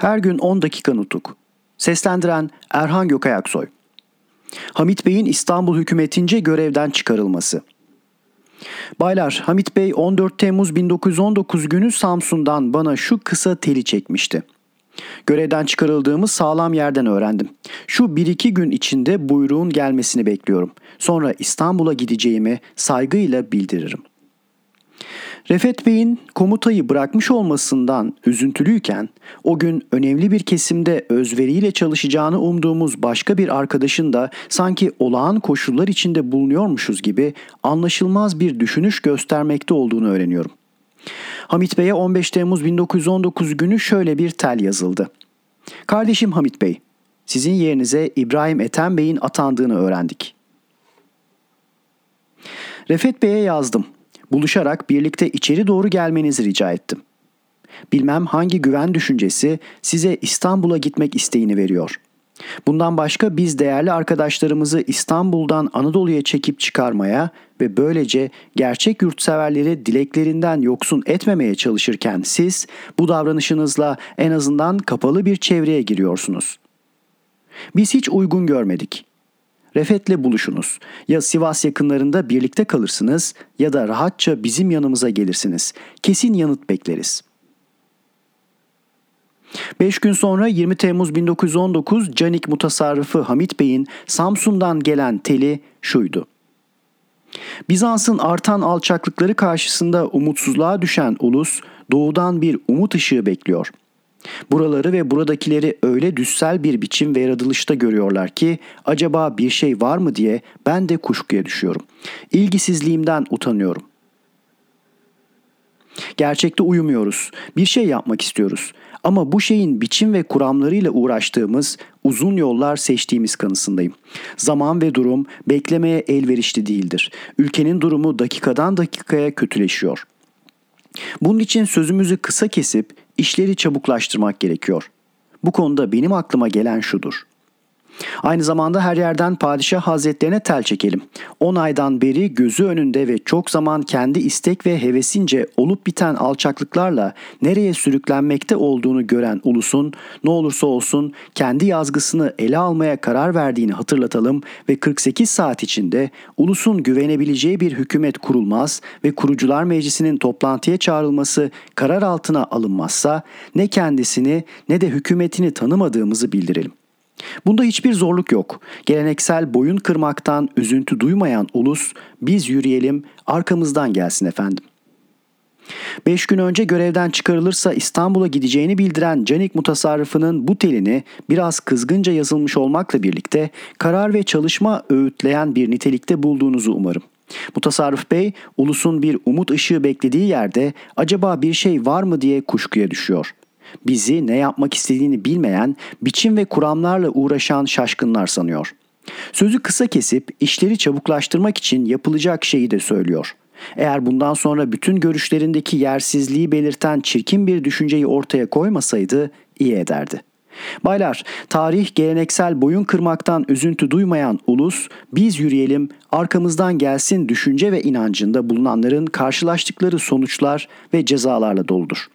Her gün 10 dakika nutuk. Seslendiren Erhan Gökayaksoy. Hamit Bey'in İstanbul hükümetince görevden çıkarılması. Baylar, Hamit Bey 14 Temmuz 1919 günü Samsun'dan bana şu kısa teli çekmişti. Görevden çıkarıldığımı sağlam yerden öğrendim. Şu bir iki gün içinde buyruğun gelmesini bekliyorum. Sonra İstanbul'a gideceğimi saygıyla bildiririm. Refet Bey'in komutayı bırakmış olmasından üzüntülüyken o gün önemli bir kesimde özveriyle çalışacağını umduğumuz başka bir arkadaşın da sanki olağan koşullar içinde bulunuyormuşuz gibi anlaşılmaz bir düşünüş göstermekte olduğunu öğreniyorum. Hamit Bey'e 15 Temmuz 1919 günü şöyle bir tel yazıldı. Kardeşim Hamit Bey, sizin yerinize İbrahim Ethem Bey'in atandığını öğrendik. Refet Bey'e yazdım. Buluşarak birlikte içeri doğru gelmenizi rica ettim. Bilmem hangi güven düşüncesi size İstanbul'a gitmek isteğini veriyor. Bundan başka biz değerli arkadaşlarımızı İstanbul'dan Anadolu'ya çekip çıkarmaya ve böylece gerçek yurtseverleri dileklerinden yoksun etmemeye çalışırken siz bu davranışınızla en azından kapalı bir çevreye giriyorsunuz. Biz hiç uygun görmedik. Refet'le buluşunuz. Ya Sivas yakınlarında birlikte kalırsınız ya da rahatça bizim yanımıza gelirsiniz. Kesin yanıt bekleriz. 5 gün sonra 20 Temmuz 1919 Canik Mutasarrıfı Hamit Bey'in Samsun'dan gelen teli şuydu. Bizans'ın artan alçaklıkları karşısında umutsuzluğa düşen ulus doğudan bir umut ışığı bekliyor.'' Buraları ve buradakileri öyle düssel bir biçim ve yaratılışta görüyorlar ki acaba bir şey var mı diye ben de kuşkuya düşüyorum. İlgisizliğimden utanıyorum. Gerçekte uyumuyoruz. Bir şey yapmak istiyoruz. Ama bu şeyin biçim ve kuramlarıyla uğraştığımız, uzun yollar seçtiğimiz kanısındayım. Zaman ve durum beklemeye elverişli değildir. Ülkenin durumu dakikadan dakikaya kötüleşiyor. Bunun için sözümüzü kısa kesip işleri çabuklaştırmak gerekiyor. Bu konuda benim aklıma gelen şudur. Aynı zamanda her yerden padişah hazretlerine tel çekelim. 10 aydan beri gözü önünde ve çok zaman kendi istek ve hevesince olup biten alçaklıklarla nereye sürüklenmekte olduğunu gören ulusun ne olursa olsun kendi yazgısını ele almaya karar verdiğini hatırlatalım ve 48 saat içinde ulusun güvenebileceği bir hükümet kurulmaz ve kurucular meclisinin toplantıya çağrılması karar altına alınmazsa ne kendisini ne de hükümetini tanımadığımızı bildirelim. Bunda hiçbir zorluk yok. Geleneksel boyun kırmaktan üzüntü duymayan ulus biz yürüyelim arkamızdan gelsin efendim. Beş gün önce görevden çıkarılırsa İstanbul'a gideceğini bildiren Canik mutasarrıfının bu telini biraz kızgınca yazılmış olmakla birlikte karar ve çalışma öğütleyen bir nitelikte bulduğunuzu umarım. Mutasarrıf Bey, ulusun bir umut ışığı beklediği yerde acaba bir şey var mı diye kuşkuya düşüyor bizi ne yapmak istediğini bilmeyen, biçim ve kuramlarla uğraşan şaşkınlar sanıyor. Sözü kısa kesip işleri çabuklaştırmak için yapılacak şeyi de söylüyor. Eğer bundan sonra bütün görüşlerindeki yersizliği belirten çirkin bir düşünceyi ortaya koymasaydı iyi ederdi. Baylar, tarih geleneksel boyun kırmaktan üzüntü duymayan ulus, biz yürüyelim, arkamızdan gelsin düşünce ve inancında bulunanların karşılaştıkları sonuçlar ve cezalarla doludur.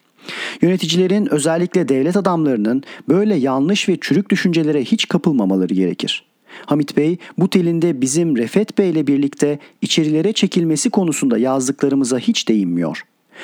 Yöneticilerin özellikle devlet adamlarının böyle yanlış ve çürük düşüncelere hiç kapılmamaları gerekir. Hamit Bey bu telinde bizim Refet Bey ile birlikte içerilere çekilmesi konusunda yazdıklarımıza hiç değinmiyor.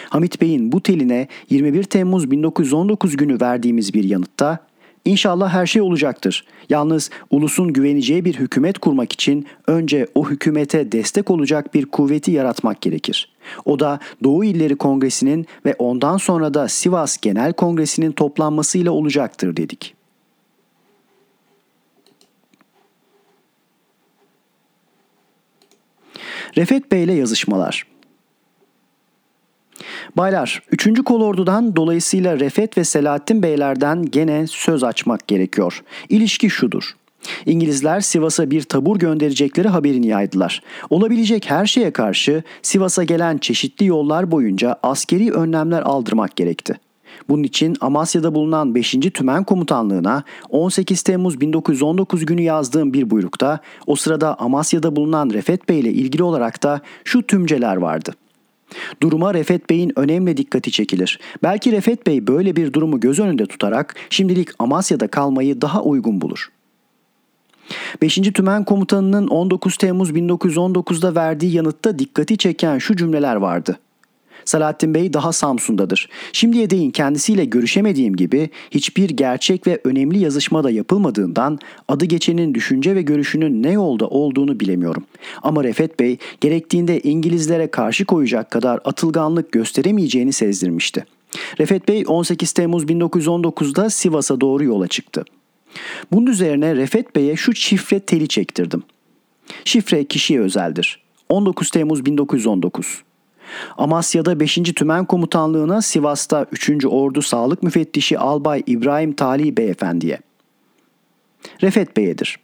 Hamit Bey'in bu teline 21 Temmuz 1919 günü verdiğimiz bir yanıtta İnşallah her şey olacaktır. Yalnız ulusun güveneceği bir hükümet kurmak için önce o hükümete destek olacak bir kuvveti yaratmak gerekir. O da Doğu İlleri Kongresi'nin ve ondan sonra da Sivas Genel Kongresi'nin toplanmasıyla olacaktır dedik. Refet Bey ile yazışmalar Baylar, 3. kolordudan dolayısıyla Refet ve Selahattin Beylerden gene söz açmak gerekiyor. İlişki şudur. İngilizler Sivas'a bir tabur gönderecekleri haberini yaydılar. Olabilecek her şeye karşı Sivas'a gelen çeşitli yollar boyunca askeri önlemler aldırmak gerekti. Bunun için Amasya'da bulunan 5. Tümen Komutanlığı'na 18 Temmuz 1919 günü yazdığım bir buyrukta o sırada Amasya'da bulunan Refet Bey ile ilgili olarak da şu tümceler vardı. Duruma Refet Bey'in önemli dikkati çekilir. Belki Refet Bey böyle bir durumu göz önünde tutarak şimdilik Amasya'da kalmayı daha uygun bulur. 5. Tümen Komutanı'nın 19 Temmuz 1919'da verdiği yanıtta dikkati çeken şu cümleler vardı. Salahattin Bey daha Samsun'dadır. Şimdiye değin kendisiyle görüşemediğim gibi hiçbir gerçek ve önemli yazışma da yapılmadığından adı geçenin düşünce ve görüşünün ne yolda olduğunu bilemiyorum. Ama Refet Bey gerektiğinde İngilizlere karşı koyacak kadar atılganlık gösteremeyeceğini sezdirmişti. Refet Bey 18 Temmuz 1919'da Sivas'a doğru yola çıktı. Bunun üzerine Refet Bey'e şu şifre teli çektirdim. Şifre kişiye özeldir. 19 Temmuz 1919 Amasya'da 5. Tümen Komutanlığı'na Sivas'ta 3. Ordu Sağlık Müfettişi Albay İbrahim Tali Beyefendiye. Refet Bey'edir.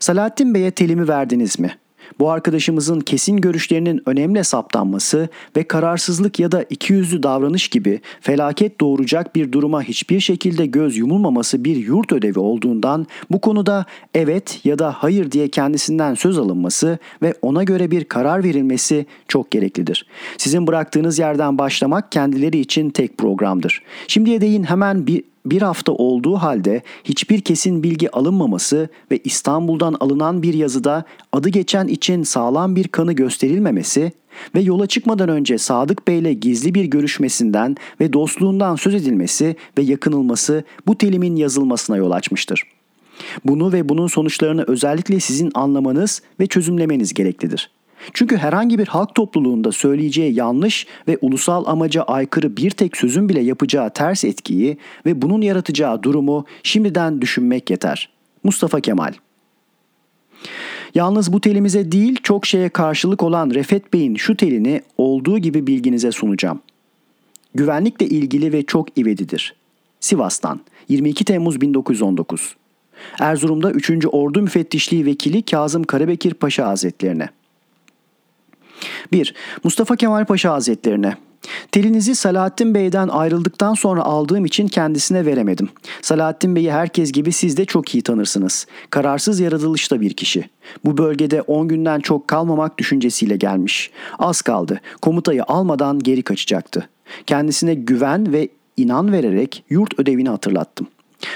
Salahattin Bey'e telimi verdiniz mi? Bu arkadaşımızın kesin görüşlerinin önemli saptanması ve kararsızlık ya da ikiyüzlü davranış gibi felaket doğuracak bir duruma hiçbir şekilde göz yumulmaması bir yurt ödevi olduğundan bu konuda evet ya da hayır diye kendisinden söz alınması ve ona göre bir karar verilmesi çok gereklidir. Sizin bıraktığınız yerden başlamak kendileri için tek programdır. Şimdiye değin hemen bir bir hafta olduğu halde hiçbir kesin bilgi alınmaması ve İstanbul'dan alınan bir yazıda adı geçen için sağlam bir kanı gösterilmemesi ve yola çıkmadan önce Sadık Bey ile gizli bir görüşmesinden ve dostluğundan söz edilmesi ve yakınılması bu telimin yazılmasına yol açmıştır. Bunu ve bunun sonuçlarını özellikle sizin anlamanız ve çözümlemeniz gereklidir. Çünkü herhangi bir halk topluluğunda söyleyeceği yanlış ve ulusal amaca aykırı bir tek sözün bile yapacağı ters etkiyi ve bunun yaratacağı durumu şimdiden düşünmek yeter. Mustafa Kemal Yalnız bu telimize değil çok şeye karşılık olan Refet Bey'in şu telini olduğu gibi bilginize sunacağım. Güvenlikle ilgili ve çok ivedidir. Sivas'tan 22 Temmuz 1919 Erzurum'da 3. Ordu Müfettişliği Vekili Kazım Karabekir Paşa Hazretlerine 1. Mustafa Kemal Paşa Hazretlerine Telinizi Salahattin Bey'den ayrıldıktan sonra aldığım için kendisine veremedim. Salahattin Bey'i herkes gibi siz de çok iyi tanırsınız. Kararsız yaratılışta bir kişi. Bu bölgede 10 günden çok kalmamak düşüncesiyle gelmiş. Az kaldı. Komutayı almadan geri kaçacaktı. Kendisine güven ve inan vererek yurt ödevini hatırlattım.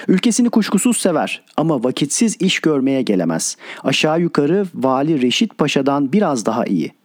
Ülkesini kuşkusuz sever ama vakitsiz iş görmeye gelemez. Aşağı yukarı Vali Reşit Paşa'dan biraz daha iyi.''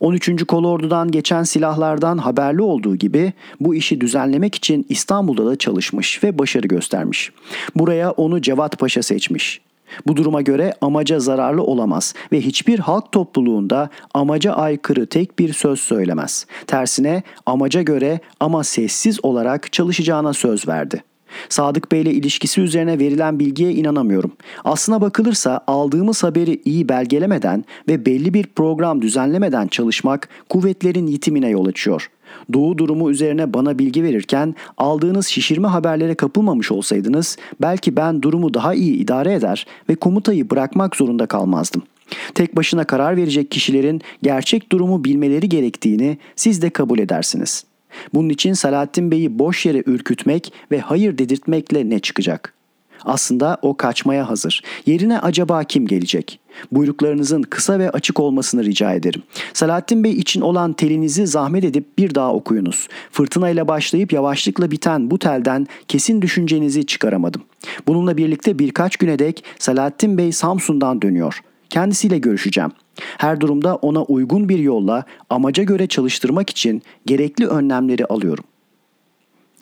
13. Kolordu'dan geçen silahlardan haberli olduğu gibi bu işi düzenlemek için İstanbul'da da çalışmış ve başarı göstermiş. Buraya onu Cevat Paşa seçmiş. Bu duruma göre amaca zararlı olamaz ve hiçbir halk topluluğunda amaca aykırı tek bir söz söylemez. Tersine amaca göre ama sessiz olarak çalışacağına söz verdi.'' Sadık Bey ile ilişkisi üzerine verilen bilgiye inanamıyorum. Aslına bakılırsa aldığımız haberi iyi belgelemeden ve belli bir program düzenlemeden çalışmak kuvvetlerin yitimine yol açıyor. Doğu durumu üzerine bana bilgi verirken aldığınız şişirme haberlere kapılmamış olsaydınız belki ben durumu daha iyi idare eder ve komutayı bırakmak zorunda kalmazdım. Tek başına karar verecek kişilerin gerçek durumu bilmeleri gerektiğini siz de kabul edersiniz.'' Bunun için Salahattin Bey'i boş yere ürkütmek ve hayır dedirtmekle ne çıkacak? Aslında o kaçmaya hazır. Yerine acaba kim gelecek? Buyruklarınızın kısa ve açık olmasını rica ederim. Salahattin Bey için olan telinizi zahmet edip bir daha okuyunuz. Fırtınayla başlayıp yavaşlıkla biten bu telden kesin düşüncenizi çıkaramadım. Bununla birlikte birkaç güne dek Salahattin Bey Samsun'dan dönüyor. Kendisiyle görüşeceğim. Her durumda ona uygun bir yolla amaca göre çalıştırmak için gerekli önlemleri alıyorum.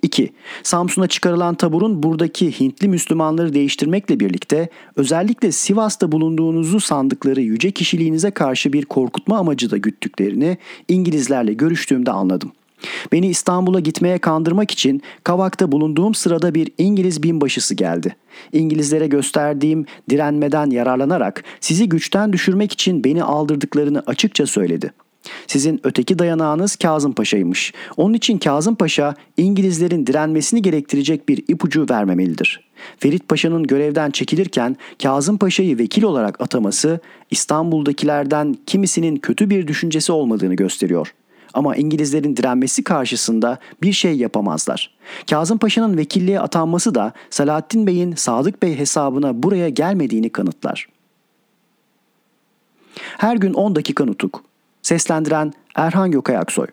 2. Samsun'a çıkarılan taburun buradaki Hintli Müslümanları değiştirmekle birlikte özellikle Sivas'ta bulunduğunuzu sandıkları yüce kişiliğinize karşı bir korkutma amacı da güttüklerini İngilizlerle görüştüğümde anladım. Beni İstanbul'a gitmeye kandırmak için Kavak'ta bulunduğum sırada bir İngiliz binbaşısı geldi. İngilizlere gösterdiğim direnmeden yararlanarak sizi güçten düşürmek için beni aldırdıklarını açıkça söyledi. Sizin öteki dayanağınız Kazım Paşa'ymış. Onun için Kazım Paşa İngilizlerin direnmesini gerektirecek bir ipucu vermemelidir. Ferit Paşa'nın görevden çekilirken Kazım Paşa'yı vekil olarak ataması İstanbul'dakilerden kimisinin kötü bir düşüncesi olmadığını gösteriyor. Ama İngilizlerin direnmesi karşısında bir şey yapamazlar. Kazım Paşa'nın vekilliğe atanması da Salahattin Bey'in Sadık Bey hesabına buraya gelmediğini kanıtlar. Her gün 10 dakika nutuk. Seslendiren Erhan Gökay Aksoy